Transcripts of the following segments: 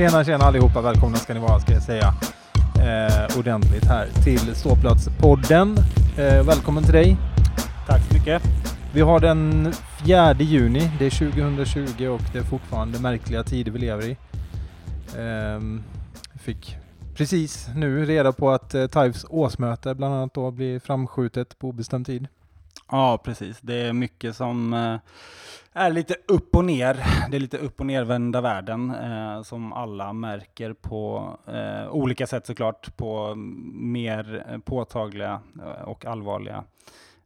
Tjena, tjena allihopa. Välkomna ska ni vara, ska jag säga. Eh, ordentligt här till Ståplatspodden. Eh, välkommen till dig. Tack så mycket. Vi har den 4 juni. Det är 2020 och det är fortfarande märkliga tider vi lever i. Eh, fick precis nu reda på att eh, TIFEs årsmöte bland annat då blir framskjutet på obestämd tid. Ja, precis. Det är mycket som eh, är lite upp och ner. Det är lite upp och nervända världen eh, som alla märker på eh, olika sätt såklart, på mer påtagliga eh, och allvarliga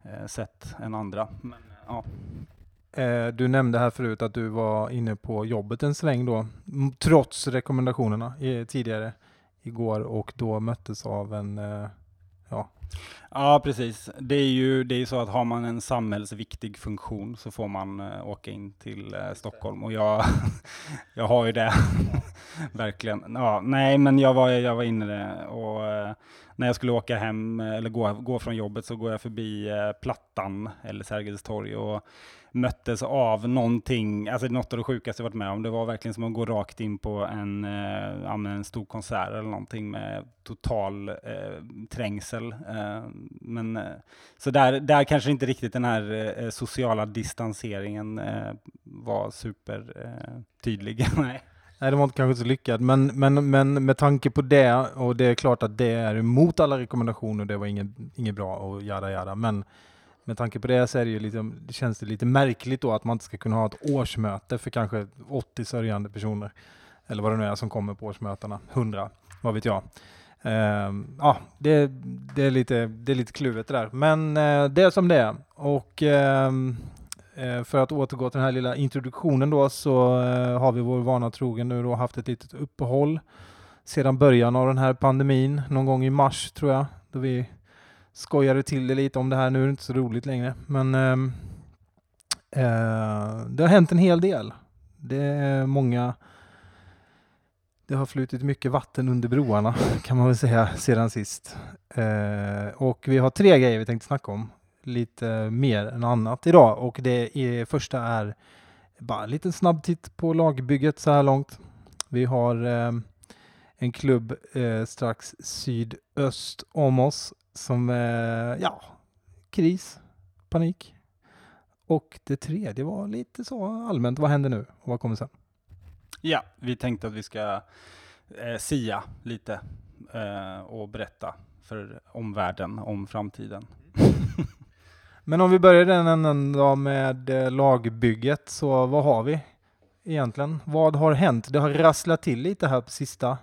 eh, sätt än andra. Men, eh, ja. Eh, du nämnde här förut att du var inne på jobbet en sväng då, trots rekommendationerna tidigare igår och då möttes av en, eh, ja, precis. Det är ju det är så att har man en samhällsviktig funktion så får man eh, åka in till eh, Stockholm och jag, jag har ju det. Verkligen. Ja, nej, men jag var, jag var inne det och eh, när jag skulle åka hem eller gå, gå från jobbet så går jag förbi Plattan eller Sergels torg och möttes av någonting, alltså något av det sjukaste jag varit med om. Det var verkligen som att gå rakt in på en, eh, en stor konsert eller någonting med total eh, trängsel. Eh, men, eh, så där, där kanske inte riktigt den här eh, sociala distanseringen eh, var supertydlig. eh. Nej. nej det var inte kanske så lyckad, men, men, men med tanke på det, och det är klart att det är emot alla rekommendationer, det var inget, inget bra och jada jada, men med tanke på det så är det ju lite, det känns det lite märkligt då att man inte ska kunna ha ett årsmöte för kanske 80 sörjande personer. Eller vad det nu är som kommer på årsmötena, 100, vad vet jag. Uh, ah, det, det, är lite, det är lite kluvet det där. Men uh, det är som det är. Och uh, för att återgå till den här lilla introduktionen då så eh, har vi vår vana trogen nu då haft ett litet uppehåll sedan början av den här pandemin, någon gång i mars tror jag, då vi skojade till det lite om det här. Nu är det inte så roligt längre, men ehm, eh, det har hänt en hel del. Det är många det har flutit mycket vatten under broarna kan man väl säga sedan sist. Eh, och vi har tre grejer vi tänkte snacka om. Lite mer än annat idag och det är, första är bara en liten snabb titt på lagbygget så här långt. Vi har eh, en klubb eh, strax sydöst om oss som, eh, ja, kris, panik. Och det tredje var lite så allmänt, vad händer nu och vad kommer sen? Ja, vi tänkte att vi ska eh, sia lite eh, och berätta för omvärlden om framtiden. Men om vi börjar den änden då med eh, lagbygget, så vad har vi egentligen? Vad har hänt? Det har rasslat till lite här på sista,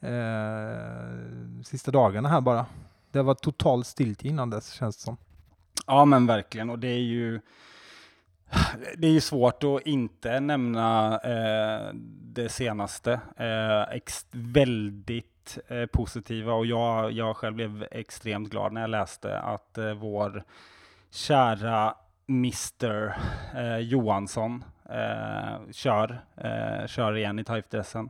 eh, sista dagarna här bara. Det var totalt stilt innan dess känns det som. Ja, men verkligen. Och det är ju det är ju svårt att inte nämna eh, det senaste. Eh, ex- väldigt eh, positiva och jag, jag själv blev extremt glad när jag läste att eh, vår kära Mr eh, Johansson eh, kör, eh, kör igen i Taifdressen.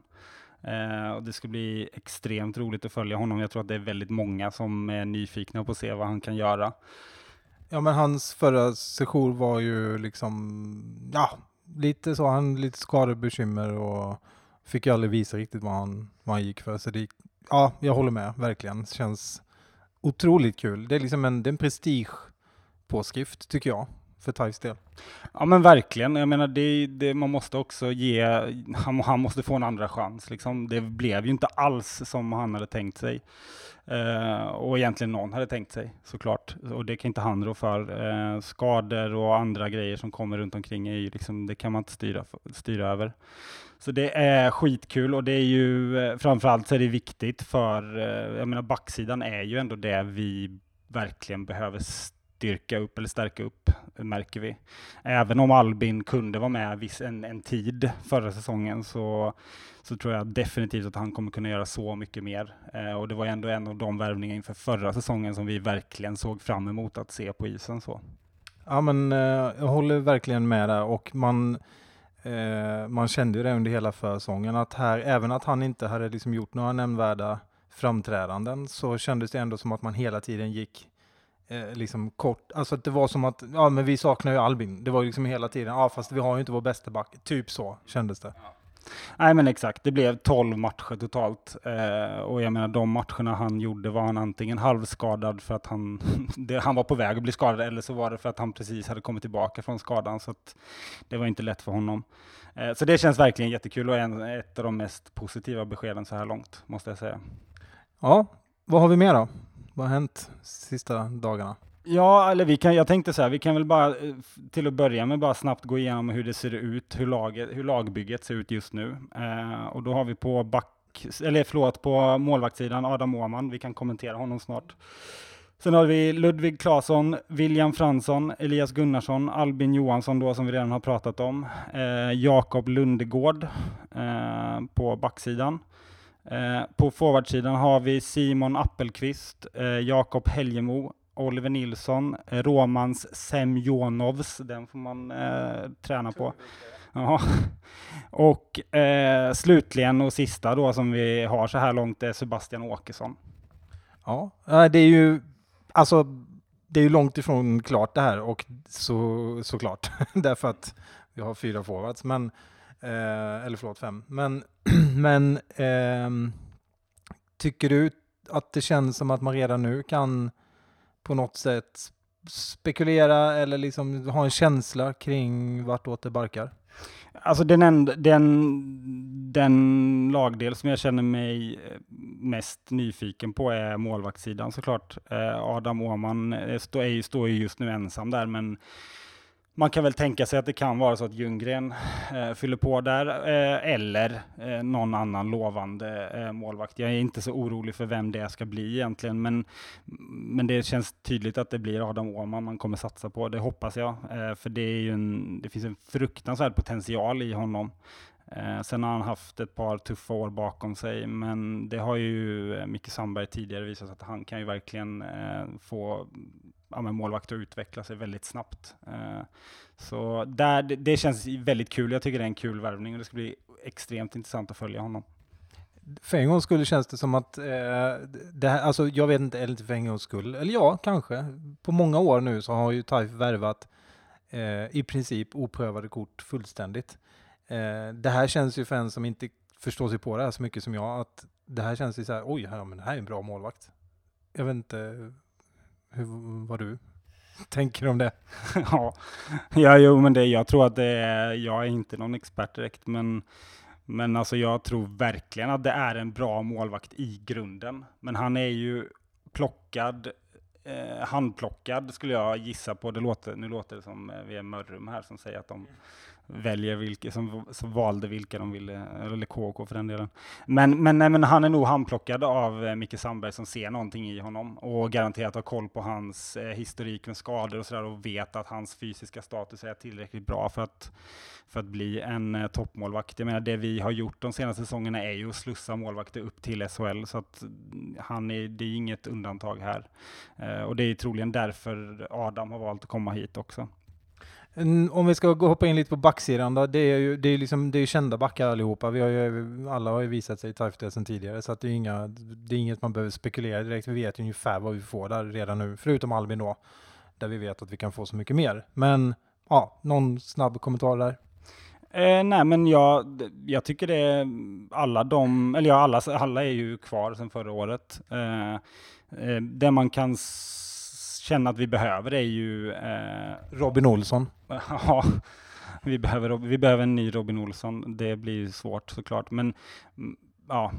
Eh, och det ska bli extremt roligt att följa honom. Jag tror att det är väldigt många som är nyfikna på att se vad han kan göra. Ja men hans förra session var ju liksom, ja, lite så, han lite skadebekymmer och fick ju aldrig visa riktigt vad han, vad han gick för. Så det, ja, jag håller med, verkligen. Känns otroligt kul. Det är liksom en, det är en prestigepåskrift tycker jag, för TIFEs del. Ja men verkligen, jag menar det, det, man måste också ge, han, han måste få en andra chans liksom. Det blev ju inte alls som han hade tänkt sig. Eh, och egentligen någon hade tänkt sig såklart. Och det kan inte han rå för. Eh, skador och andra grejer som kommer runt omkring är ju liksom, det kan man inte styra, styra över. Så det är skitkul och det är ju eh, framförallt så är det viktigt för, eh, jag menar backsidan är ju ändå det vi verkligen behöver dyrka upp eller stärka upp, märker vi. Även om Albin kunde vara med viss, en, en tid förra säsongen så, så tror jag definitivt att han kommer kunna göra så mycket mer. Eh, och det var ju ändå en av de värvningar inför förra säsongen som vi verkligen såg fram emot att se på isen. Så. Ja men eh, jag håller verkligen med där och man, eh, man kände ju det under hela försäsongen att här, även att han inte hade liksom gjort några nämnvärda framträdanden så kändes det ändå som att man hela tiden gick eh, liksom kort, alltså att det var som att, ja men vi saknar ju Albin. Det var ju liksom hela tiden, ja fast vi har ju inte vår bästa back. Typ så kändes det. Nej men exakt, det blev 12 matcher totalt. Eh, och jag menar de matcherna han gjorde var han antingen halvskadad för att han, det, han var på väg att bli skadad eller så var det för att han precis hade kommit tillbaka från skadan. Så det var inte lätt för honom. Eh, så det känns verkligen jättekul och en, ett av de mest positiva beskeden så här långt, måste jag säga. Ja, vad har vi mer då? Vad har hänt sista dagarna? Ja, eller vi kan, jag tänkte så här, vi kan väl bara eh, till att börja med bara snabbt gå igenom hur det ser ut, hur, laget, hur lagbygget ser ut just nu. Eh, och då har vi på back, eller förlåt, på målvaktssidan Adam Åhman, vi kan kommentera honom snart. Sen har vi Ludvig Claesson, William Fransson, Elias Gunnarsson, Albin Johansson då som vi redan har pratat om, eh, Jakob Lundegård eh, på backsidan. Eh, på forwardsidan har vi Simon Appelqvist, eh, Jakob Helgemo, Oliver Nilsson, eh, Romans Semjonovs, den får man eh, träna på. Ja. Och eh, slutligen och sista då som vi har så här långt är Sebastian Åkesson. Ja, eh, det är ju alltså det är ju långt ifrån klart det här och så såklart därför att vi har fyra forwards, men eh, eller förlåt fem. Men, men eh, tycker du att det känns som att man redan nu kan på något sätt spekulera eller liksom ha en känsla kring vartåt det barkar? Alltså den, enda, den, den lagdel som jag känner mig eh, mest nyfiken på är målvaktssidan såklart. Eh, Adam Åhman eh, står ju just nu ensam där, men man kan väl tänka sig att det kan vara så att Ljunggren eh, fyller på där, eh, eller eh, någon annan lovande eh, målvakt. Jag är inte så orolig för vem det ska bli egentligen, men, men det känns tydligt att det blir Adam Åhman man kommer satsa på. Det hoppas jag, eh, för det, är ju en, det finns en fruktansvärd potential i honom. Eh, sen har han haft ett par tuffa år bakom sig, men det har ju eh, Micke Sandberg tidigare visat att han kan ju verkligen eh, få ja, målvakter att utveckla sig väldigt snabbt. Eh, så där, det, det, känns väldigt kul. Jag tycker det är en kul värvning och det ska bli extremt intressant att följa honom. För en gångs skull känns det som att, eh, det här, alltså jag vet inte, eller inte för en gångs skull, eller ja, kanske. På många år nu så har ju Taif värvat eh, i princip oprövade kort fullständigt. Eh, det här känns ju för en som inte förstår sig på det här så mycket som jag, att det här känns ju så här, oj, ja, men det här är en bra målvakt. Jag vet inte hur, vad du tänker om det. ja, ja, jo, men det, jag tror att det är, jag är inte någon expert direkt, men men alltså jag tror verkligen att det är en bra målvakt i grunden. Men han är ju plockad, eh, handplockad skulle jag gissa på. Det låter, nu låter det som eh, vi är Mörrum här som säger att de väljer vilka som, som valde vilka de ville, eller KK för den delen. Men, men, nej, men han är nog handplockad av eh, Micke Sandberg som ser någonting i honom och garanterat har koll på hans eh, historik med skador och sådär och vet att hans fysiska status är tillräckligt bra för att, för att bli en eh, toppmålvakt. Jag menar, det vi har gjort de senaste säsongerna är ju att slussa målvakter upp till SHL, så att han är, det är inget undantag här. Eh, och det är troligen därför Adam har valt att komma hit också. Om vi ska gå hoppa in lite på backsidan då, det är ju det är liksom, det är kända backar allihopa. Vi har ju, alla har ju visat sig i Taifte sedan tidigare, så att det, är inga, det är inget man behöver spekulera direkt. Vi vet ju ungefär vad vi får där redan nu, förutom Albin då, där vi vet att vi kan få så mycket mer. Men ja, någon snabb kommentar där? Eh, nej, men jag, jag tycker det är alla de, eller ja, alla, alla är ju kvar sedan förra året. Eh, eh, det man kan känna att vi behöver är ju eh, Robin Olsson. ja, vi behöver, vi behöver en ny Robin Olsson. Det blir svårt såklart, men mm, ja,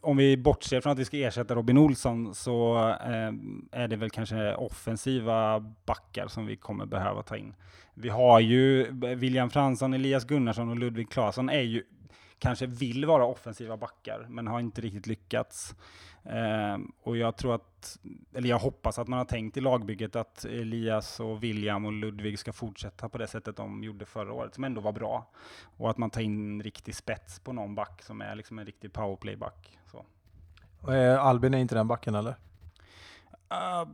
om vi bortser från att vi ska ersätta Robin Olsson så eh, är det väl kanske offensiva backar som vi kommer behöva ta in. Vi har ju William Fransson, Elias Gunnarsson och Ludvig Claesson är ju kanske vill vara offensiva backar, men har inte riktigt lyckats. Eh, och jag tror att, eller jag hoppas att man har tänkt i lagbygget att Elias och William och Ludvig ska fortsätta på det sättet de gjorde förra året, som ändå var bra. Och att man tar in riktig spets på någon back som är liksom en riktig powerplayback. Eh, Albin är inte den backen eller? Uh,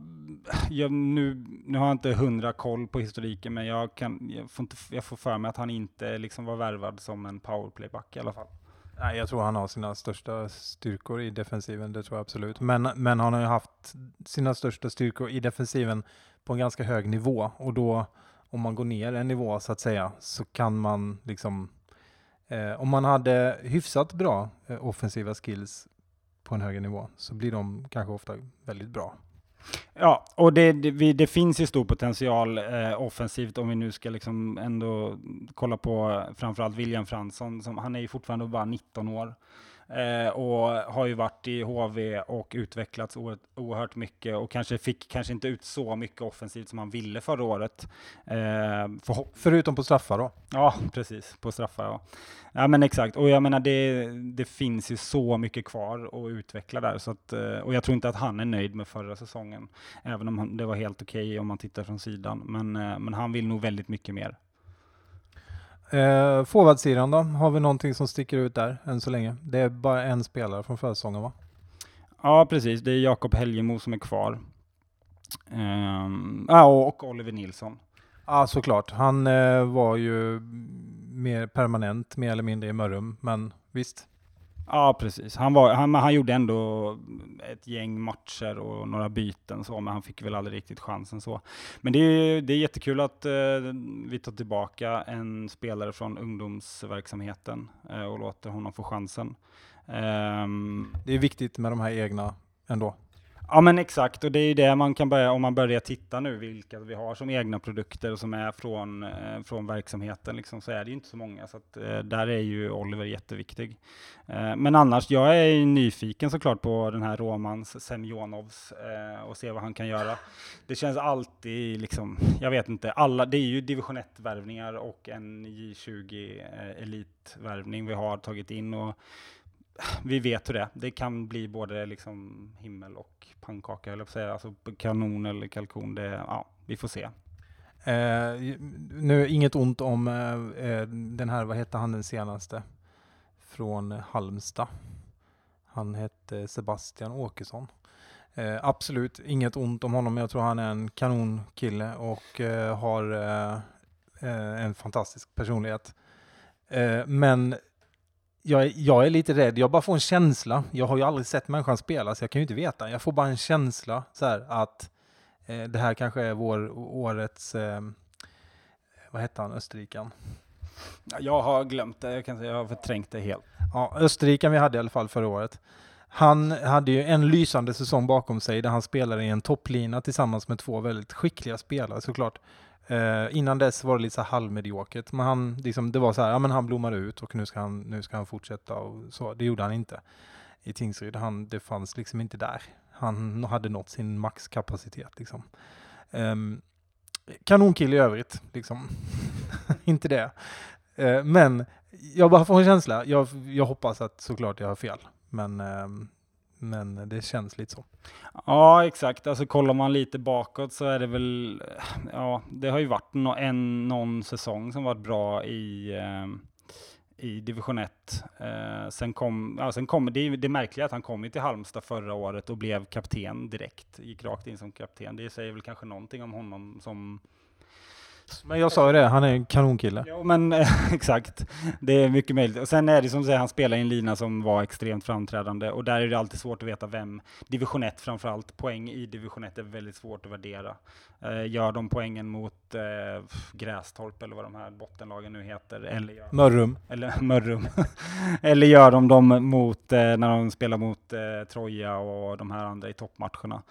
jag, nu, nu har jag inte hundra koll på historiken, men jag, kan, jag, får inte, jag får för mig att han inte liksom var värvad som en powerplayback i alla fall. Nej, jag tror han har sina största styrkor i defensiven, det tror jag absolut. Men, men han har ju haft sina största styrkor i defensiven på en ganska hög nivå och då om man går ner en nivå så att säga så kan man liksom Eh, om man hade hyfsat bra eh, offensiva skills på en högre nivå så blir de kanske ofta väldigt bra. Ja, och det, det, vi, det finns ju stor potential eh, offensivt om vi nu ska liksom ändå kolla på eh, framförallt William Fransson. Som, han är ju fortfarande bara 19 år. Eh, och har ju varit i HV och utvecklats oerhört mycket och kanske fick kanske inte ut så mycket offensivt som han ville förra året. Eh, för, Förutom på straffar då? Ja, precis. På straffar, ja. Ja, men exakt. Och jag menar, det, det finns ju så mycket kvar att utveckla där. Så att, eh, och jag tror inte att han är nöjd med förra säsongen, även om det var helt okej okay om man tittar från sidan. Men, men han vill nog väldigt mycket mer. Eh, Forwardsidan då? Har vi någonting som sticker ut där än så länge? Det är bara en spelare från försäsongen va? Ja, precis. Det är Jakob Helgemo som är kvar. Ja, och Oliver Nilsson. Ja, såklart. Han eh, var ju mer permanent, mer eller mindre i Mörrum, men visst. Ja, precis. Han, var, han, han gjorde ändå ett gäng matcher och några byten, så, men han fick väl aldrig riktigt chansen. så. Men det är, det är jättekul att eh, vi tar tillbaka en spelare från ungdomsverksamheten eh, och låter honom få chansen. Um, det är viktigt med de här egna ändå. Ja men exakt, och det är ju det man kan börja, om man börjar titta nu vilka vi har som egna produkter och som är från, eh, från verksamheten, liksom, så är det ju inte så många. Så att, eh, där är ju Oliver jätteviktig. Eh, men annars, jag är nyfiken såklart på den här Romans Semjonovs eh, och se vad han kan göra. Det känns alltid, liksom, jag vet inte, alla, det är ju division 1-värvningar och en J20 eh, elitvärvning vi har tagit in. och vi vet hur det är. Det kan bli både liksom himmel och pannkaka, eller säga. Alltså kanon eller kalkon. Det, ja, vi får se. Eh, nu, inget ont om eh, eh, den här, vad hette han den senaste? Från Halmstad. Han hette Sebastian Åkesson. Eh, absolut inget ont om honom. Jag tror han är en kanonkille och eh, har eh, eh en fantastisk personlighet. Eh, men jag, jag är lite rädd, jag bara får en känsla. Jag har ju aldrig sett människan spela, så jag kan ju inte veta. Jag får bara en känsla så här, att eh, det här kanske är vår årets, eh, vad hette han, Österrikan? Jag har glömt det, jag kan säga, jag har förträngt det helt. Ja, Österrikan vi hade i alla fall förra året. Han hade ju en lysande säsong bakom sig där han spelade i en topplina tillsammans med två väldigt skickliga spelare såklart. Eh, innan dess var det lite så halvmediokert, men han, liksom, det var så här, ja men han blommade ut och nu ska han, nu ska han fortsätta och så. Det gjorde han inte i Tingsryd. Han, det fanns liksom inte där. Han hade nått sin maxkapacitet liksom. Eh, kanonkille i övrigt, liksom. inte det. Eh, men jag bara får en känsla. Jag, jag hoppas att såklart jag har fel. Men ehm, men det känns lite så. Ja, exakt. Alltså kollar man lite bakåt så är det väl, eh, ja, det har ju varit no en, någon säsong som varit bra i, eh, i division 1. Eh, sen kom, ja, sen kom det, det märkliga att han kom till Halmstad förra året och blev kapten direkt, gick rakt in som kapten. Det säger väl kanske någonting om honom som men jag sa ju det, han är en kanonkille. Ja, men exakt. Det är mycket möjligt. Och sen är det som du säger, han spelar i en lina som var extremt framträdande och där är det alltid svårt att veta vem, division 1 framförallt, poäng i division 1 är väldigt svårt att värdera. Eh, gör de poängen mot eh, Grästorp eller vad de här bottenlagen nu heter? Eller gör, Mörrum. Eller Mörrum. eller gör de dem mot, eh, när de spelar mot eh, Troja och de här andra i toppmatcherna?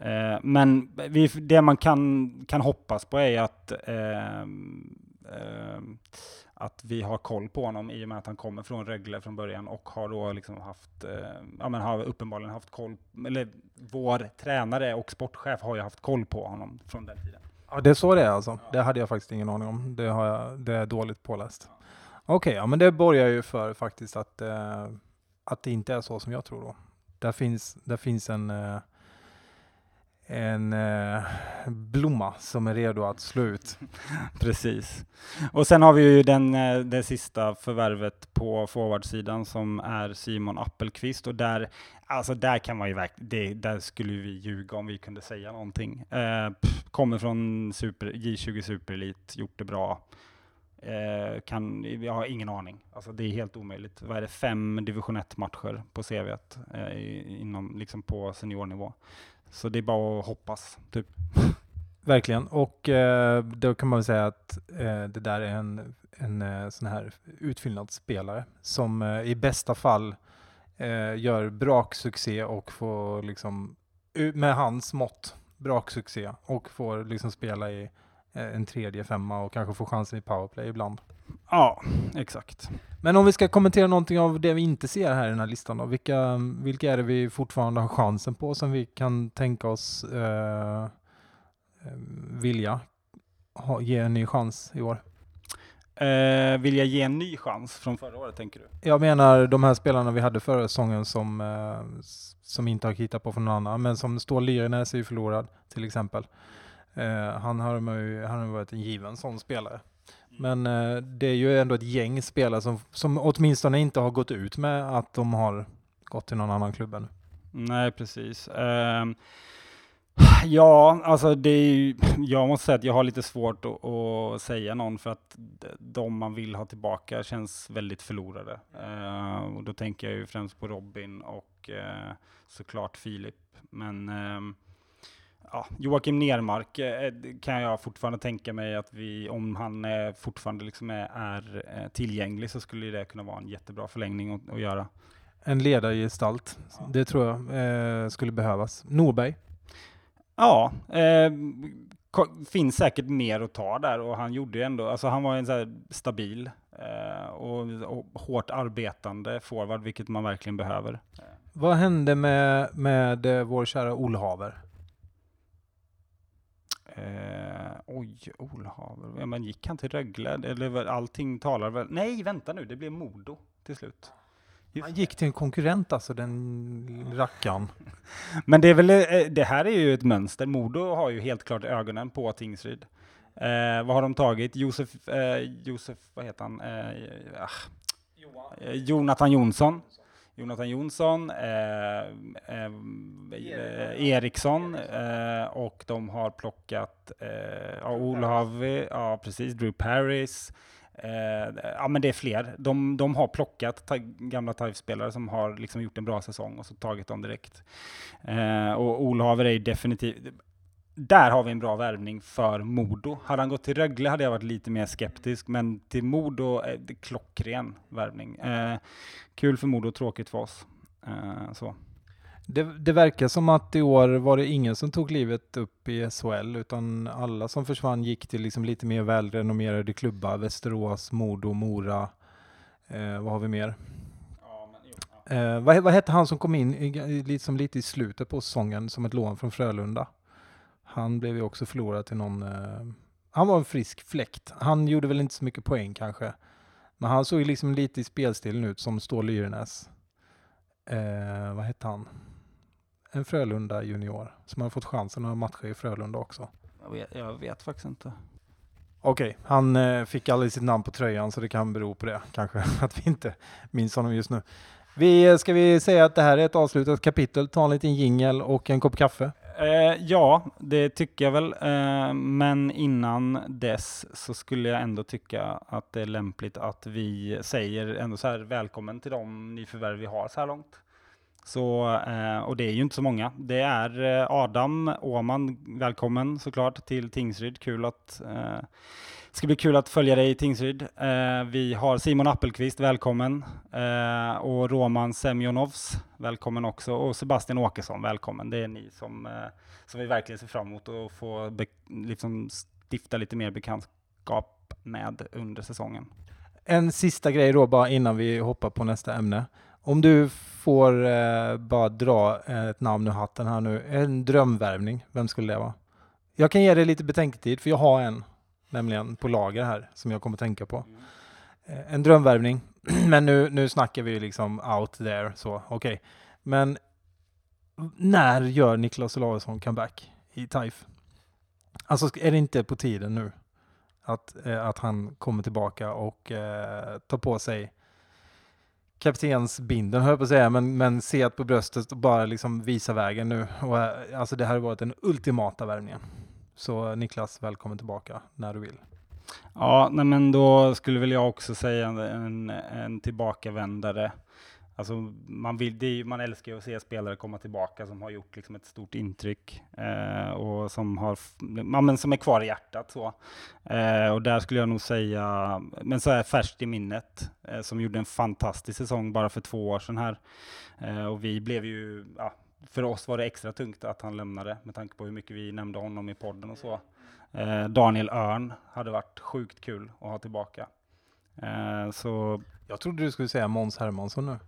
Eh, men vi, det man kan, kan hoppas på är att, eh, eh, att vi har koll på honom i och med att han kommer från Rögle från början och har då liksom haft, ja men har uppenbarligen haft koll, eller vår tränare och sportchef har ju haft koll på honom från den tiden. Ja, det är så det är alltså. Det hade jag faktiskt ingen aning om. Det, har jag, det är dåligt påläst. Okej, okay, ja men det borgar ju för faktiskt att, eh, att det inte är så som jag tror då. Där finns, där finns en eh, en eh, blomma som är redo att slå ut. Precis. Och sen har vi ju den, eh, det sista förvärvet på forwardsidan som är Simon Appelqvist och där, alltså där kan man ju verkligen, där skulle vi ljuga om vi kunde säga någonting. Eh, pff, kommer från super, J20 Superelit, gjort det bra. Eh, kan, jag har ingen aning. Alltså det är helt omöjligt. Vad är det? Fem division 1-matcher på CV eh, inom, liksom på seniornivå. Så det är bara att hoppas, typ. Verkligen, och eh, då kan man väl säga att eh, det där är en, en eh, sån här utfyllnadsspelare som eh, i bästa fall eh, gör braksuccé och får liksom, med hans mått, braksuccé och får liksom spela i eh, en tredje femma och kanske få chansen i powerplay ibland. Ja, exakt. Men om vi ska kommentera någonting av det vi inte ser här i den här listan då, vilka, vilka är det vi fortfarande har chansen på som vi kan tänka oss eh, eh, vilja ha, ge en ny chans i år? Eh, vill jag ge en ny chans från förra året, tänker du? Jag menar de här spelarna vi hade förra säsongen som, eh, som inte har hittat på från någon annan, men som Stål Lyrenäs är ju förlorad till exempel. Eh, han har ju, han har varit en given sån spelare. Mm. Men eh, det är ju ändå ett gäng spelare som, som åtminstone inte har gått ut med att de har gått till någon annan klubb ännu. Nej, precis. Ehm, ja, alltså det är ju, jag måste säga att jag har lite svårt att, att säga någon för att de man vill ha tillbaka känns väldigt förlorade. Ehm, och då tänker jag ju främst på Robin och eh, såklart Filip. Men ehm, ja, Joakim Nermark eh, kan jag fortfarande tänka mig att vi, om han eh, fortfarande liksom är, är eh, tillgänglig så skulle det kunna vara en jättebra förlängning att, att göra. En ledargestalt, det tror jag eh, skulle behövas. Norberg, Ja, eh, finns säkert mer att ta där och han gjorde ju ändå, alltså han var en så här stabil eh, och, och hårt arbetande forward, vilket man verkligen behöver. vad hände med, med eh, vår kära Olhaver? Eh, oj, Olhaver, ja, men gick han till Rögle? Eller allting talar väl, nej vänta nu, det blev Modo till slut. Just Han gick till en konkurrent alltså, den rackaren. Men det är väl, eh, det här är ju ett mönster. Modo har ju helt klart ögonen på Tingsryd. Eh, vad har de tagit? Josef, eh, Josef vad heter han? Eh, ah, eh, Jonathan Jonsson. Jonathan Jonsson, eh, eh, eh, Eriksson eh, och de har plockat eh, ja, Olhavi, ja precis, Drew Paris. Eh, ja men det är fler. De, de har plockat ta- gamla TIFE-spelare som har liksom gjort en bra säsong och så tagit dem direkt. Eh, och Olhaver är ju definitivt, där har vi en bra värvning för Modo. Hade han gått till Rögle hade jag varit lite mer skeptisk, men till Modo är det klockren värvning. Eh, kul för Modo, tråkigt för oss. Eh, så. Det, det verkar som att i år var det ingen som tog livet upp i SHL utan alla som försvann gick till liksom lite mer välrenommerade klubbar. Västerås, Modo, Mora. Eh, vad har vi mer? Eh, vad, vad hette han som kom in i, liksom lite i slutet på säsongen som ett lån från Frölunda? Han blev ju också förlorad till någon... Eh, han var en frisk fläkt. Han gjorde väl inte så mycket poäng kanske. Men han såg ju liksom lite i spelstilen ut som Stål Lyrenäs. Eh, vad hette han? En Frölunda junior som har fått chansen att matcha i Frölunda också. Jag, vet, jag vet faktiskt inte. Okej, han eh, fick aldrig sitt namn på tröjan så det kan bero på det kanske att vi inte minns honom just nu. Vi, eh, ska vi säga att det här är ett avslutat kapitel, ta en liten jingel och en kopp kaffe? Eh, ja, det tycker jag väl. Eh, men innan dess så skulle jag ändå tycka att det är lämpligt att vi säger ändå så här välkommen till de nyförvärv vi har så här långt. Så, eh, och det är ju inte så många. Det är eh, Adam Åman, välkommen såklart till Tingsryd. Kul att eh, det ska bli kul att följa dig i Tingsryd. Eh, vi har Simon Appelqvist, välkommen. Eh, och Roman Semjonovs, välkommen också. Och Sebastian Åkesson, välkommen. Det är ni som, eh, som vi verkligen ser fram emot att få be- liksom stifta lite mer bekantskap med under säsongen. En sista grej då bara innan vi hoppar på nästa ämne. Om du får eh, bara dra eh, ett namn ur hatten här nu, en drömvärvning, vem skulle det vara? Jag kan ge dig lite betänketid för jag har en, nämligen på lager här, som jag kommer tänka på. Eh, en drömvärvning, men nu, nu snackar vi liksom out there, så okej. Men när gör Niklas Olausson comeback i TIFE? Alltså är det inte på tiden nu att, eh, att han kommer tillbaka och eh, tar på sig kaptensbinden, höll jag på att säga, men, men set på bröstet och bara liksom visa vägen nu. Och, eh, alltså det här har varit den ultimata värvningen. Så Niklas, välkommen tillbaka när du vill. Ja, nej men då skulle väl jag också säga en, en, tillbakavändare. Alltså man, vill, det, man älskar ju att se spelare komma tillbaka som har gjort liksom ett stort intryck eh, och som, har, ja, men som är kvar i hjärtat. Så. Eh, och där skulle jag nog säga, men så är färskt i minnet, eh, som gjorde en fantastisk säsong bara för två år sedan här. Eh, och vi blev ju, ja, för oss var det extra tungt att han lämnade med tanke på hur mycket vi nämnde honom i podden och så. Eh, Daniel Örn hade varit sjukt kul att ha tillbaka. Eh, så Jag trodde du skulle säga Måns Hermansson nu.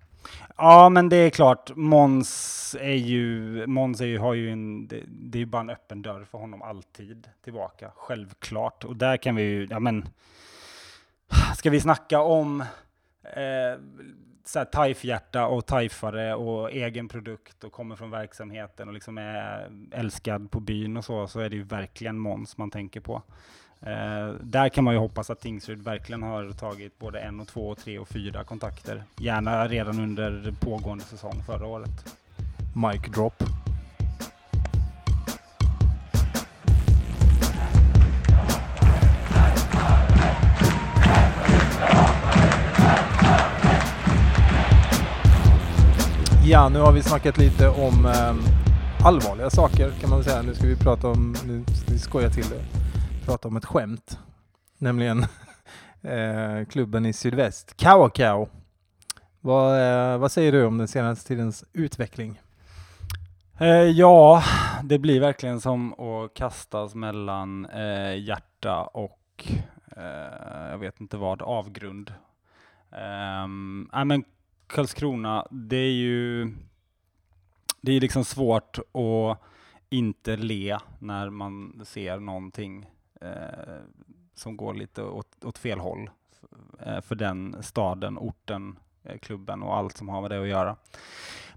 Ja, men det är klart. Måns är ju, Måns är ju, har ju en, det, det är ju bara en öppen dörr för honom alltid tillbaka, självklart. Och där kan vi ju, ja men, ska vi snacka om eh, så här taifhjärta och taifare och egen produkt och kommer från verksamheten och liksom är älskad på byn och så, så är det ju verkligen Måns man tänker på. Eh, där kan man ju hoppas att Tingsryd verkligen har tagit både en och två och tre och fyra kontakter. Gärna redan under pågående säsong förra året. Mic drop. Ja, nu har vi snackat lite om eh, allvarliga saker kan man säga. Nu ska vi prata om, nu ska vi skoja till det, prata om ett skämt. Nämligen eh, klubben i sydväst, Kauakau. Vad, eh, vad säger du om den senaste tidens utveckling? Eh, ja, det blir verkligen som att kastas mellan eh, hjärta och eh, jag vet inte vad, avgrund. Um, men Karlskrona, det är ju det är liksom svårt att inte le när man ser någonting eh, som går lite åt, åt fel håll eh, för den staden, orten, eh, klubben och allt som har med det att göra.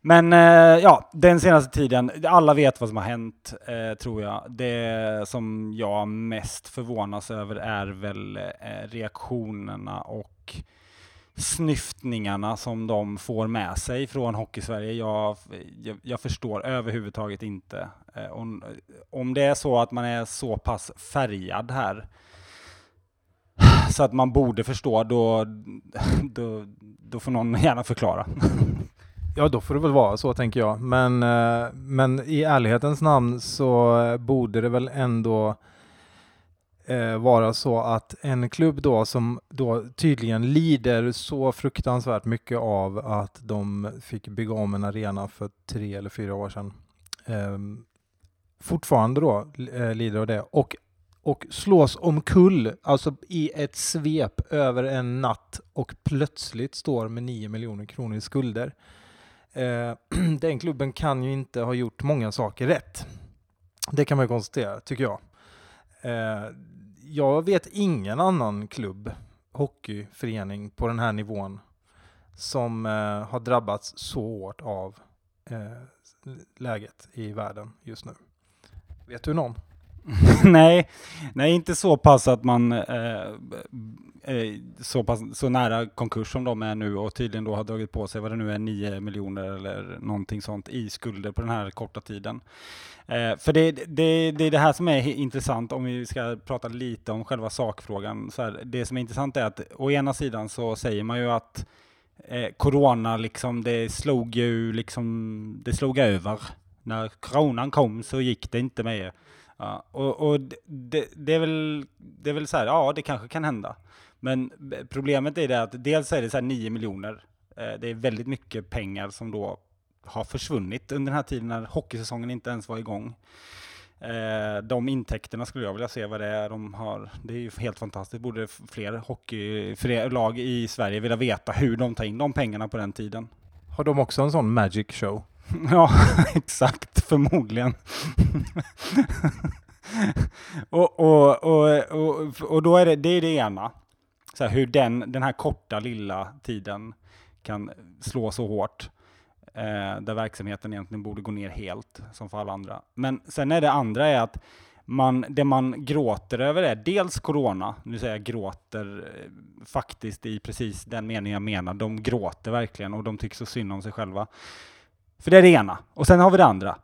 Men eh, ja, den senaste tiden, alla vet vad som har hänt, eh, tror jag. Det som jag mest förvånas över är väl eh, reaktionerna och snyftningarna som de får med sig från Hockeysverige. Jag, jag, jag förstår överhuvudtaget inte. Eh, om, om det är så att man är så pass färgad här så att man borde förstå, då, då, då får någon gärna förklara. Ja, då får det väl vara så tänker jag. Men, eh, men i ärlighetens namn så borde det väl ändå eh, vara så att en klubb då som då tydligen lider så fruktansvärt mycket av att de fick bygga om en arena för tre eller fyra år sedan. Eh, fortfarande då eh, lider av det och, och slås omkull, alltså i ett svep över en natt och plötsligt står med 9 miljoner kronor i skulder. Eh, den klubben kan ju inte ha gjort många saker rätt. Det kan man ju konstatera, tycker jag. Eh, jag vet ingen annan klubb, hockeyförening på den här nivån som eh, har drabbats så hårt av eh, läget i världen just nu. Vet du någon? nej, nej, inte så pass att man eh, eh, eh, så, pass, så nära konkurs som de är nu och tydligen då har dragit på sig vad det nu är 9 miljoner eller någonting sånt i skulder på den här korta tiden. Eh, för det, det, det är det här som är intressant om vi ska prata lite om själva sakfrågan. Så här, det som är intressant är att å ena sidan så säger man ju att eh, corona liksom, det slog ju liksom, det slog över. När coronan kom så gick det inte mer. Ja, och, och det, det, är väl, det är väl så här, ja det kanske kan hända. Men problemet är det att dels är det så här 9 miljoner. Eh, det är väldigt mycket pengar som då har försvunnit under den här tiden när hockeysäsongen inte ens var igång. Eh, de intäkterna skulle jag vilja se vad det är de har. Det är ju helt fantastiskt. Borde fler hockeylag i Sverige vilja veta hur de tar in de pengarna på den tiden. Har de också en sån magic show? Ja, exakt, förmodligen. och, och, och, och, och då är det, det är det ena. Så här, hur den, den här korta lilla tiden kan slå så hårt. Eh, där verksamheten egentligen borde gå ner helt, som för alla andra. Men sen är det andra är att man, det man gråter över är dels corona, nu säger jag gråter eh, faktiskt i precis den mening jag menar, de gråter verkligen och de tycker så synd om sig själva. För det är det ena. Och sen har vi det andra.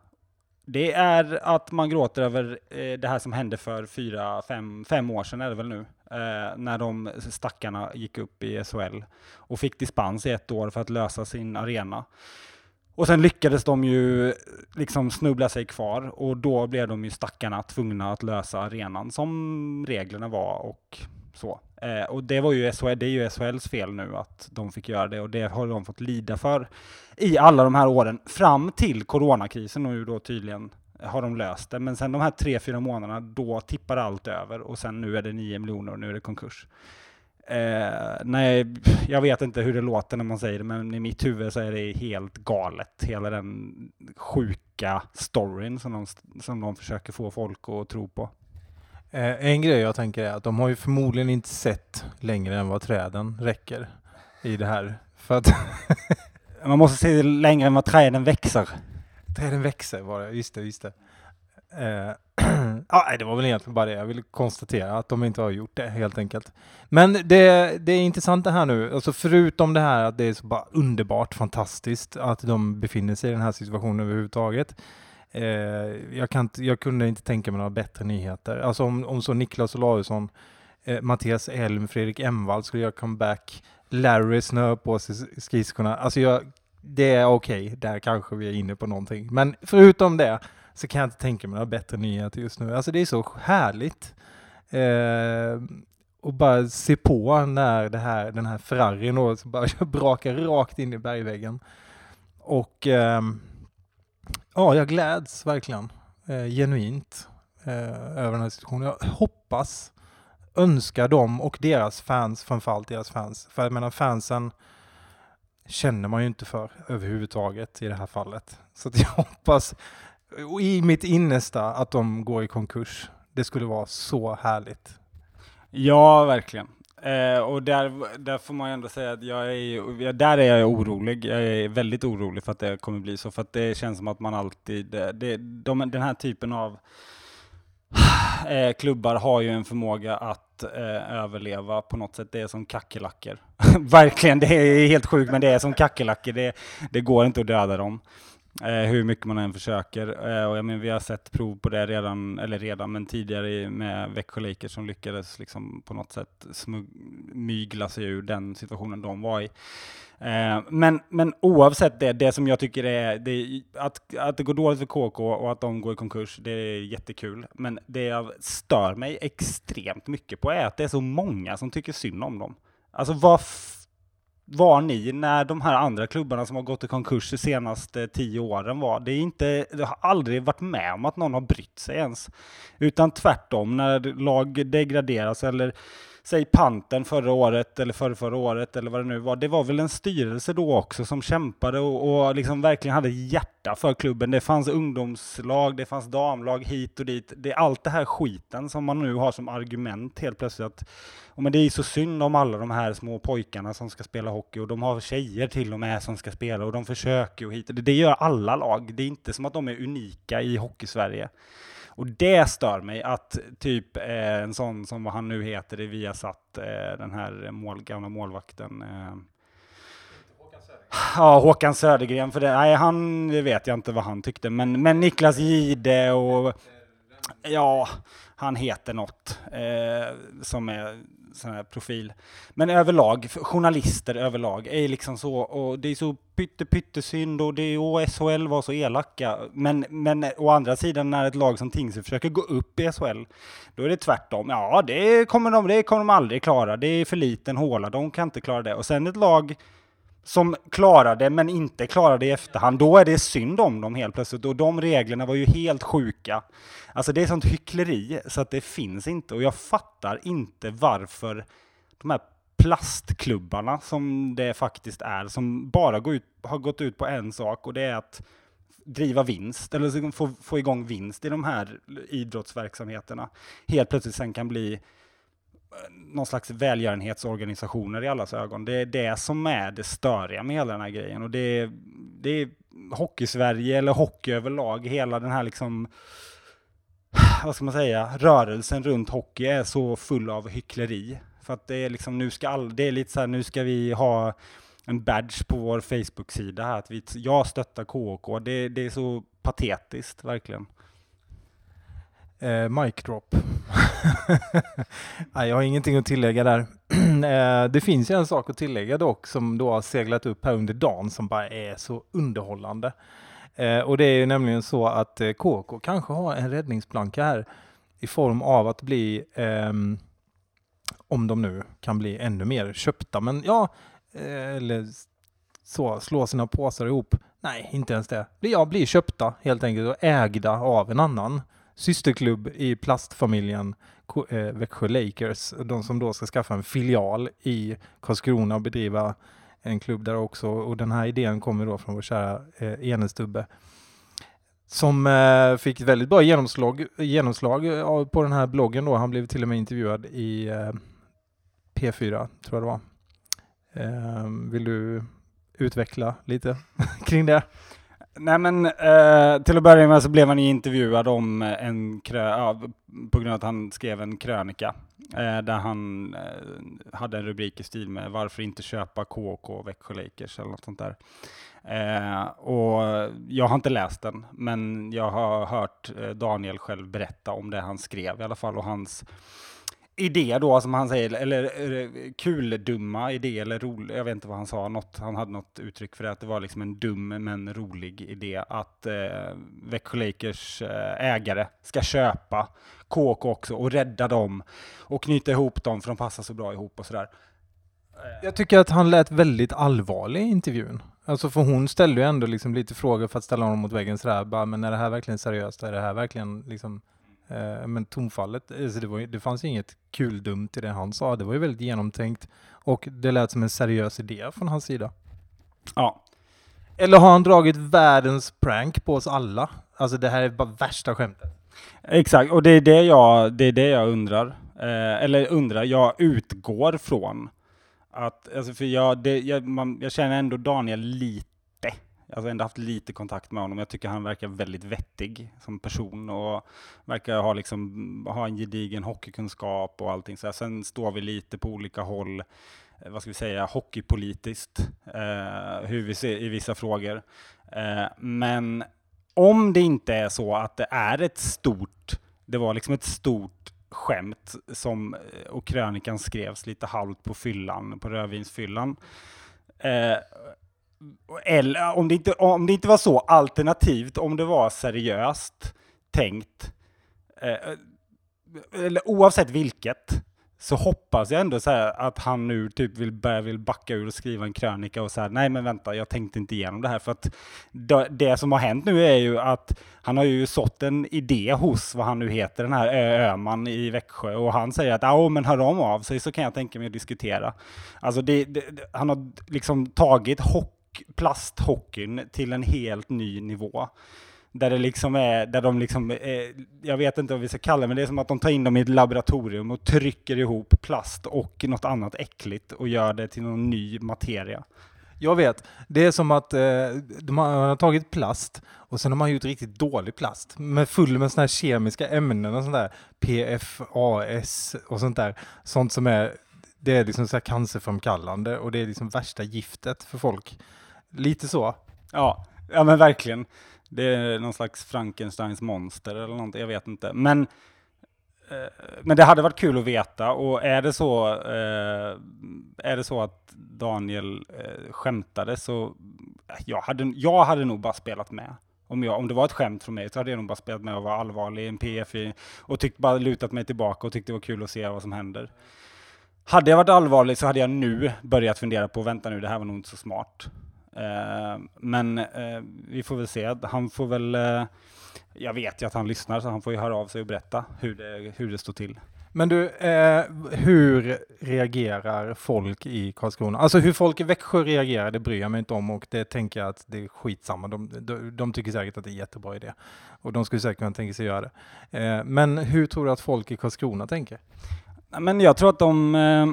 Det är att man gråter över eh, det här som hände för fyra, fem, fem år sedan är det väl nu, eh, när de stackarna gick upp i SHL och fick dispens i ett år för att lösa sin arena. Och sen lyckades de ju liksom snubbla sig kvar och då blev de ju stackarna tvungna att lösa arenan som reglerna var och så. Eh, och det var ju SHL, det är ju SHLs fel nu att de fick göra det och det har de fått lida för i alla de här åren fram till coronakrisen och ju då tydligen har de löst det. Men sen de här tre, fyra månaderna, då tippar allt över och sen nu är det nio miljoner och nu är det konkurs. Eh, nej, jag vet inte hur det låter när man säger det, men i mitt huvud så är det helt galet. Hela den sjuka storyn som de, som de försöker få folk att tro på. Eh, en grej jag tänker är att de har ju förmodligen inte sett längre än vad träden räcker i det här. För att Man måste se längre än vad träden växer. träden växer var det, just det, just det. Eh, nej, det var väl egentligen bara det jag ville konstatera, att de inte har gjort det helt enkelt. Men det, det är intressant det här nu, alltså förutom det här att det är så bara underbart fantastiskt att de befinner sig i den här situationen överhuvudtaget. Eh, jag, kan inte, jag kunde inte tänka mig några bättre nyheter. Alltså om, om så Niklas Olausson, eh, Mattias Elm, Fredrik Emvall skulle göra comeback, Larry snör på sig skridskorna. Alltså jag, det är okej, okay. där kanske vi är inne på någonting. Men förutom det så kan jag inte tänka mig några bättre nyheter just nu. Alltså det är så härligt. Eh, och bara se på när det här, den här Ferrarin då, bara brakar rakt in i bergväggen. Och eh, ja, jag gläds verkligen eh, genuint eh, över den här situationen. Jag hoppas, önskar dem och deras fans, framförallt deras fans. För jag menar fansen känner man ju inte för överhuvudtaget i det här fallet. Så att jag hoppas i mitt innersta att de går i konkurs. Det skulle vara så härligt. Ja, verkligen. Eh, och där, där får man ändå säga att jag är, där är jag orolig. Jag är väldigt orolig för att det kommer bli så, för att det känns som att man alltid, det, de, den här typen av eh, klubbar har ju en förmåga att eh, överleva på något sätt. Det är som kackerlackor. Verkligen, det är helt sjukt, men det är som kackerlackor. Det, det går inte att döda dem. Eh, hur mycket man än försöker. Eh, och jag menar, vi har sett prov på det redan, eller redan, men tidigare med Växjö Lakers som lyckades liksom på något sätt smug, mygla sig ur den situationen de var i. Eh, men, men oavsett det, det som jag tycker är, det, att, att det går dåligt för KK och att de går i konkurs, det är jättekul. Men det jag stör mig extremt mycket på är att det är så många som tycker synd om dem. Alltså vad var ni när de här andra klubbarna som har gått i konkurs de senaste tio åren var? Det, är inte, det har aldrig varit med om att någon har brytt sig ens. Utan tvärtom, när lag degraderas eller säg panten förra året eller förra, förra året eller vad det nu var. Det var väl en styrelse då också som kämpade och, och liksom verkligen hade hjärta för klubben. Det fanns ungdomslag, det fanns damlag hit och dit. Det är allt det här skiten som man nu har som argument helt plötsligt. Att, och men det är så synd om alla de här små pojkarna som ska spela hockey och de har tjejer till och med som ska spela och de försöker och hit. Det, det gör alla lag. Det är inte som att de är unika i hockeysverige. Och det stör mig att typ eh, en sån som vad han nu heter i Viasat, eh, den här mål, gamla målvakten. Eh, Ja, Håkan Södergren, för det, nej, han det vet jag inte vad han tyckte, men, men Niklas Gide och ja, han heter något eh, som är sån här profil. Men överlag, journalister överlag är liksom så, och det är så pytte pyttesynd och det är, och SHL var så elaka. Men, men å andra sidan när ett lag som Tingsryd försöker gå upp i SHL, då är det tvärtom. Ja, det kommer de, det kommer de aldrig klara. Det är för liten håla, de kan inte klara det. Och sen ett lag som klarar det men inte klarar det i efterhand, då är det synd om dem helt plötsligt. Och de reglerna var ju helt sjuka. Alltså det är sånt hyckleri så att det finns inte. Och jag fattar inte varför de här plastklubbarna som det faktiskt är, som bara går ut, har gått ut på en sak och det är att driva vinst, eller få, få igång vinst i de här idrottsverksamheterna, helt plötsligt sen kan bli någon slags välgörenhetsorganisationer i allas ögon. Det är det som är det störiga med hela den här grejen. Och det är, det är hockey-Sverige eller hockey överlag, hela den här liksom, vad ska man säga, rörelsen runt hockey är så full av hyckleri. För att det är liksom, nu ska all, det är lite så här, nu ska vi ha en badge på vår Facebook-sida här, att vi, jag stöttar KK. Det, det är så patetiskt, verkligen. Eh, mic drop. Nej, jag har ingenting att tillägga där. eh, det finns ju en sak att tillägga dock som då har seglat upp här under dagen som bara är så underhållande. Eh, och det är ju nämligen så att eh, KK kanske har en räddningsplanka här i form av att bli, ehm, om de nu kan bli ännu mer köpta, men ja, eh, eller så, slå sina påsar ihop. Nej, inte ens det. Ja, bli köpta helt enkelt och ägda av en annan systerklubb i plastfamiljen eh, Växjö Lakers. De som då ska skaffa en filial i Karlskrona och bedriva en klubb där också. Och den här idén kommer då från vår kära eh, Enestubbe. Som eh, fick väldigt bra genomslag, genomslag eh, på den här bloggen då. Han blev till och med intervjuad i eh, P4, tror jag det var. Eh, vill du utveckla lite kring det? Nej men eh, till att börja med så blev han intervjuad om en krö ja, på grund av att han skrev en krönika eh, där han eh, hade en rubrik i stil med varför inte köpa KK Växjö Lakers eller något sånt där. Eh, och jag har inte läst den, men jag har hört eh, Daniel själv berätta om det han skrev i alla fall och hans idé då, som han säger, eller, eller eh, kul dumma idé, eller rolig, jag vet inte vad han sa, något, han hade något uttryck för det, att det var liksom en dum men rolig idé att eh, Växjö Lakers eh, ägare ska köpa KK också och rädda dem och knyta ihop dem för de passar så bra ihop och sådär. Eh. Jag tycker att han lät väldigt allvarlig i intervjun. Alltså för hon ställde ju ändå liksom lite frågor för att ställa honom mot väggen sådär, bara, men är det här verkligen seriöst? Är det här verkligen liksom men tonfallet, alltså det, var, det fanns inget kul dumt i det han sa. Det var ju väldigt genomtänkt och det lät som en seriös idé från hans sida. Ja. Eller har han dragit världens prank på oss alla? Alltså det här är bara värsta skämtet. Exakt, och det är det jag, det är det jag undrar. Eh, eller undrar, jag utgår från att, alltså för jag, det, jag, man, jag känner ändå Daniel lite Alltså, jag har ändå haft lite kontakt med honom. Jag tycker han verkar väldigt vettig som person och verkar ha, liksom, ha en gedigen hockeykunskap och allting. Så sen står vi lite på olika håll, eh, vad ska vi säga, hockeypolitiskt, eh, hur vi ser i vissa frågor. Eh, men om det inte är så att det är ett stort, det var liksom ett stort skämt som, eh, och krönikan skrevs lite halvt på fyllan, på rödvinsfyllan. Eh, eller om det, inte, om det inte var så, alternativt om det var seriöst tänkt, eh, eller oavsett vilket, så hoppas jag ändå så att han nu typ vill börja vill backa ur och skriva en krönika och säga nej men vänta, jag tänkte inte igenom det här. För att det som har hänt nu är ju att han har ju sått en idé hos vad han nu heter, den här Öman i Växjö och han säger att ja oh, men hör de av sig så kan jag tänka mig att diskutera. Alltså det, det, han har liksom tagit hopp plasthockeyn till en helt ny nivå. Där det liksom är, där de liksom, är, jag vet inte vad vi ska kalla det, men det är som att de tar in dem i ett laboratorium och trycker ihop plast och något annat äckligt och gör det till någon ny materia. Jag vet. Det är som att eh, de har tagit plast och sen har man gjort riktigt dålig plast med full med sådana här kemiska ämnen och sånt där. PFAS och sånt där. Sånt som är, det är liksom så här cancerframkallande och det är liksom värsta giftet för folk. Lite så. Ja, ja men verkligen. Det är någon slags Frankensteins monster eller någonting. jag vet inte. Men, eh, men det hade varit kul att veta och är det så, eh, är det så att Daniel eh, skämtade så eh, jag hade, jag hade nog bara spelat med. Om, jag, om det var ett skämt från mig så hade jag nog bara spelat med och var allvarlig i en PFI och tyckt, bara lutat mig tillbaka och tyckte det var kul att se vad som händer. Hade jag varit allvarlig så hade jag nu börjat fundera på, vänta nu, det här var nog inte så smart. Eh, men eh, vi får väl se. Han får väl, eh, jag vet ju att han lyssnar så han får ju höra av sig och berätta hur det, hur det står till. Men du, eh, hur reagerar folk i Karlskrona? Alltså hur folk i Växjö reagerar, det bryr jag mig inte om och det tänker jag att det är skitsamma. De, de, de tycker säkert att det är jättebra idé och de skulle säkert kunna tänka sig göra det. Eh, men hur tror du att folk i Karlskrona tänker? Men jag tror att de eh,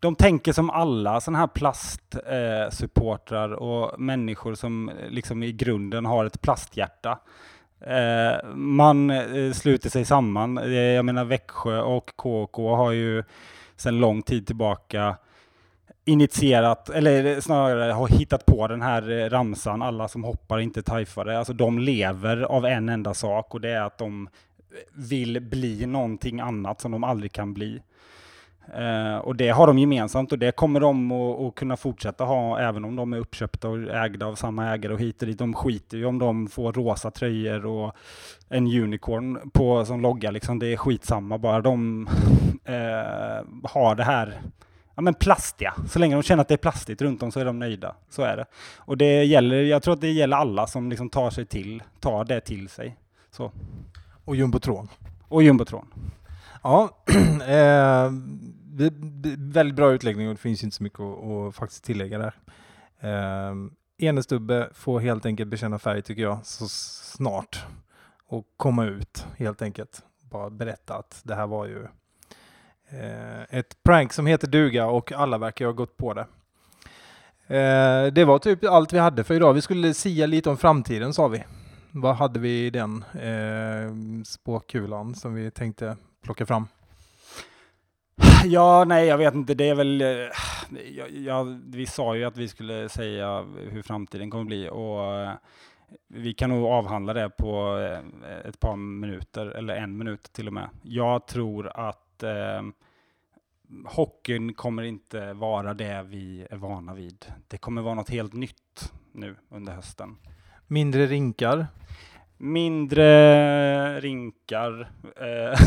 de tänker som alla sådana här plastsupportrar eh, och människor som eh, liksom i grunden har ett plasthjärta. Man sluter sig samman. Jag menar Växjö och KK har ju sedan lång tid tillbaka initierat, eller snarare har hittat på den här ramsan, alla som hoppar inte tajfare. Alltså de lever av en enda sak och det är att de vill bli någonting annat som de aldrig kan bli. Uh, och det har de gemensamt och det kommer de att kunna fortsätta ha även om de är uppköpta och ägda av samma ägare och hit och dit. De skiter ju om de får rosa tröjor och en unicorn på som logga liksom. Det är skitsamma bara de uh, har det här ja, men plastiga. Så länge de känner att det är plastigt runt om så är de nöjda. Så är det. Och det gäller, jag tror att det gäller alla som liksom tar sig till, tar det till sig. Så. Och jumbotron. Och jumbotron. Ja, eh, väldigt bra utläggning och det finns inte så mycket att, att faktiskt tillägga där. Eh, Enestubbe får helt enkelt bekänna färg tycker jag, så snart. Och komma ut helt enkelt. Bara berätta att det här var ju eh, ett prank som heter duga och alla verkar ha gått på det. Eh, det var typ allt vi hade för idag. Vi skulle sia lite om framtiden sa vi. Vad hade vi i den eh, spåkulan som vi tänkte plocka fram? Ja, nej, jag vet inte. Det är väl... Eh, ja, ja, vi sa ju att vi skulle säga hur framtiden kommer bli och eh, vi kan nog avhandla det på eh, ett par minuter, eller en minut till och med. Jag tror att eh, hockeyn kommer inte vara det vi är vana vid. Det kommer vara något helt nytt nu under hösten. Mindre rinkar? Mindre rinkar. Eh.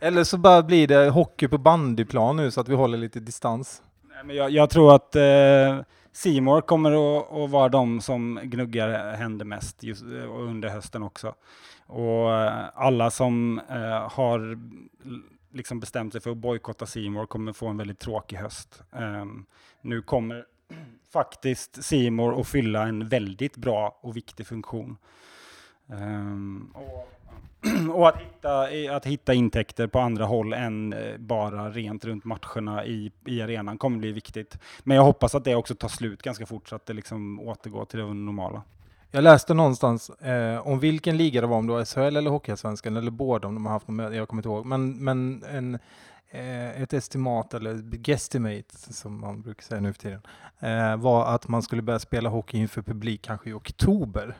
Eller så bara blir det hockey på bandyplan nu så att vi håller lite distans. Nej, men jag, jag tror att eh, Simor kommer att, att, vara de som gnuggar händer mest just, eh, under hösten också. Och eh, alla som eh, har liksom bestämt sig för att bojkotta Simor kommer få en väldigt tråkig höst. Um, nu kommer faktiskt Simor att fylla en väldigt bra och viktig funktion. Um, och, och, att, hitta, att hitta intäkter på andra håll än eh, bara rent runt matcherna i, i arenan kommer bli viktigt. Men jag hoppas att det också tar slut ganska fort så att det liksom återgår till det normala. Jag läste någonstans eh, om vilken liga det var, om det var SHL eller Hockeyallsvenskan eller båda om de har haft någon, jag kommer inte ihåg, men, men en, Eh, ett estimat eller guesstimate som man brukar säga nu för tiden eh, var att man skulle börja spela hockey inför publik kanske i oktober.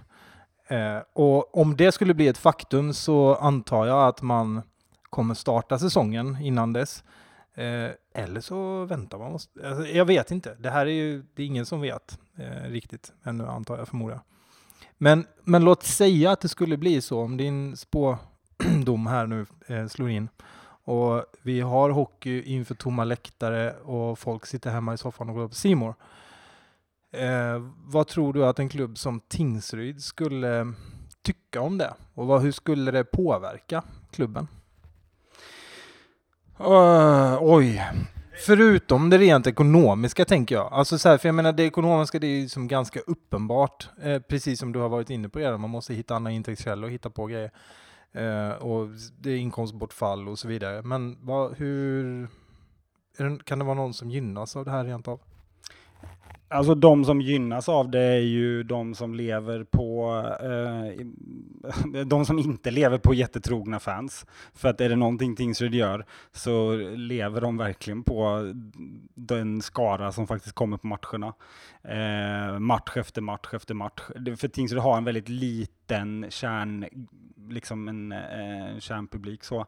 Eh, och om det skulle bli ett faktum så antar jag att man kommer starta säsongen innan dess. Eh, eller så väntar man. Alltså, jag vet inte. Det här är ju det är ingen som vet eh, riktigt ännu antar jag förmodar. Men, men låt säga att det skulle bli så om din spådom här nu eh, slår in och vi har hockey inför tomma läktare och folk sitter hemma i soffan och går på Simor. Eh, vad tror du att en klubb som Tingsryd skulle tycka om det? Och vad, hur skulle det påverka klubben? Uh, oj, Förutom det rent ekonomiska tänker jag. Alltså så här, för jag menar det ekonomiska det är ju som ganska uppenbart. Eh, precis som du har varit inne på redan. Man måste hitta andra intäktskällor och hitta på grejer. Eh, och det är inkomstbortfall och så vidare. Men vad, hur kan det vara någon som gynnas av det här rent av? Alltså de som gynnas av det är ju de som lever på, eh, de som inte lever på jättetrogna fans. För att är det någonting Tingsryd gör så lever de verkligen på den skara som faktiskt kommer på matcherna. Eh, match efter match efter match. För Tingsryd har en väldigt liten kärn, liksom en eh, kärnpublik så.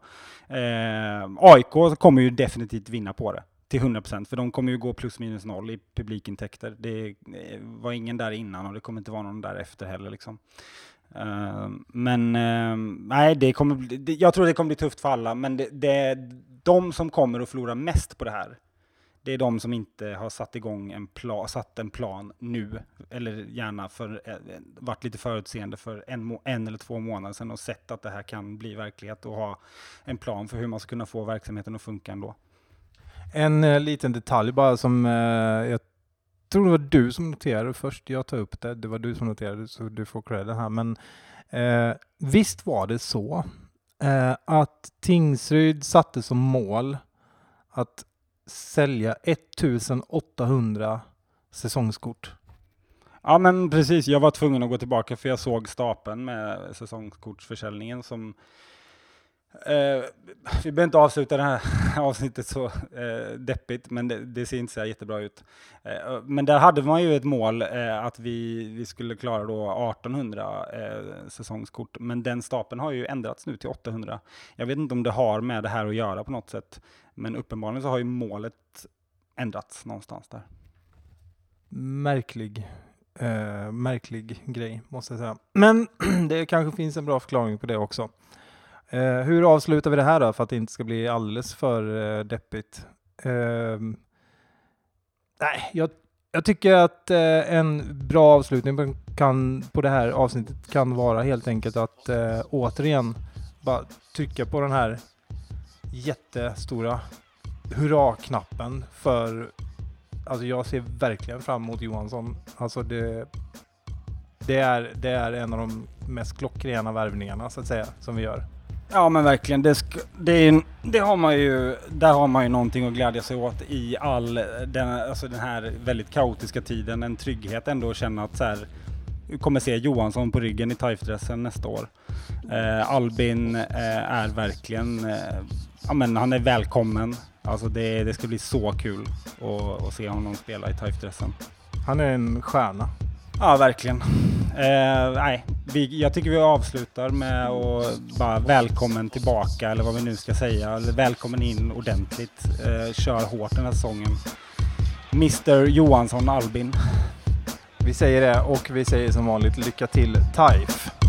Eh, AIK kommer ju definitivt vinna på det till 100% för de kommer ju gå plus minus noll i publikintäkter. Det eh, var ingen där innan och det kommer inte vara någon där efter heller. Liksom. Uh, men uh, nej, det kommer, jag tror det kommer bli tufft för alla, men det, det, de som kommer att förlora mest på det här, det är de som inte har satt igång en plan, satt en plan nu, eller gärna för, eh, varit lite förutseende för en, en eller två månader sedan och sett att det här kan bli verklighet och ha en plan för hur man ska kunna få verksamheten att funka ändå. En eh, liten detalj bara som eh, jag tror det var du som noterade först. Jag tar upp det. Det var du som noterade så du får credden här. Men eh, visst var det så eh, att Tingsryd satte som mål att sälja 1800 säsongskort. Ja men precis, jag var tvungen att gå tillbaka för jag såg stapeln med säsongskortsförsäljningen som Eh, vi behöver inte avsluta det här avsnittet så eh, deppigt, men det, det, ser inte så jättebra ut. Eh, men där hade man ju ett mål eh, att vi, vi skulle klara då 1800 eh, säsongskort, men den stapeln har ju ändrats nu till 800. Jag vet inte om det har med det här att göra på något sätt, men uppenbarligen så har ju målet ändrats någonstans där. Märklig, eh, märklig grej måste jag säga. Men det kanske finns en bra förklaring på det också. Eh, hur avslutar vi det här då för att det inte ska bli alldeles för eh, deppigt? Eh, nej, jag, jag, tycker att eh, en bra avslutning kan, på det här avsnittet kan vara helt enkelt att eh, återigen bara trycka på den här jättestora hurra-knappen för Alltså jag ser verkligen fram emot Johansson. Alltså det, det, är, det är en av de mest klockrena värvningarna så att säga som vi gör. Ja men verkligen. Det, det, det, har man ju, där har man ju någonting att glädja sig åt i all den, alltså den här väldigt kaotiska tiden. En trygghet ändå att känna att så här, vi kommer se Johansson på ryggen i Taifdressen nästa år. Eh, Albin eh, är verkligen, eh, ja men han är välkommen. Alltså det, det ska bli så kul att, att se honom spela i Taifdressen. Han är en stjärna. Ja, verkligen. Eh, nej, vi, jag tycker vi avslutar med att bara välkommen tillbaka, eller vad vi nu ska säga. Välkommen in ordentligt. Eh, kör hårt den här säsongen. Mr Johansson Albin. Vi säger det och vi säger som vanligt lycka till TAIF.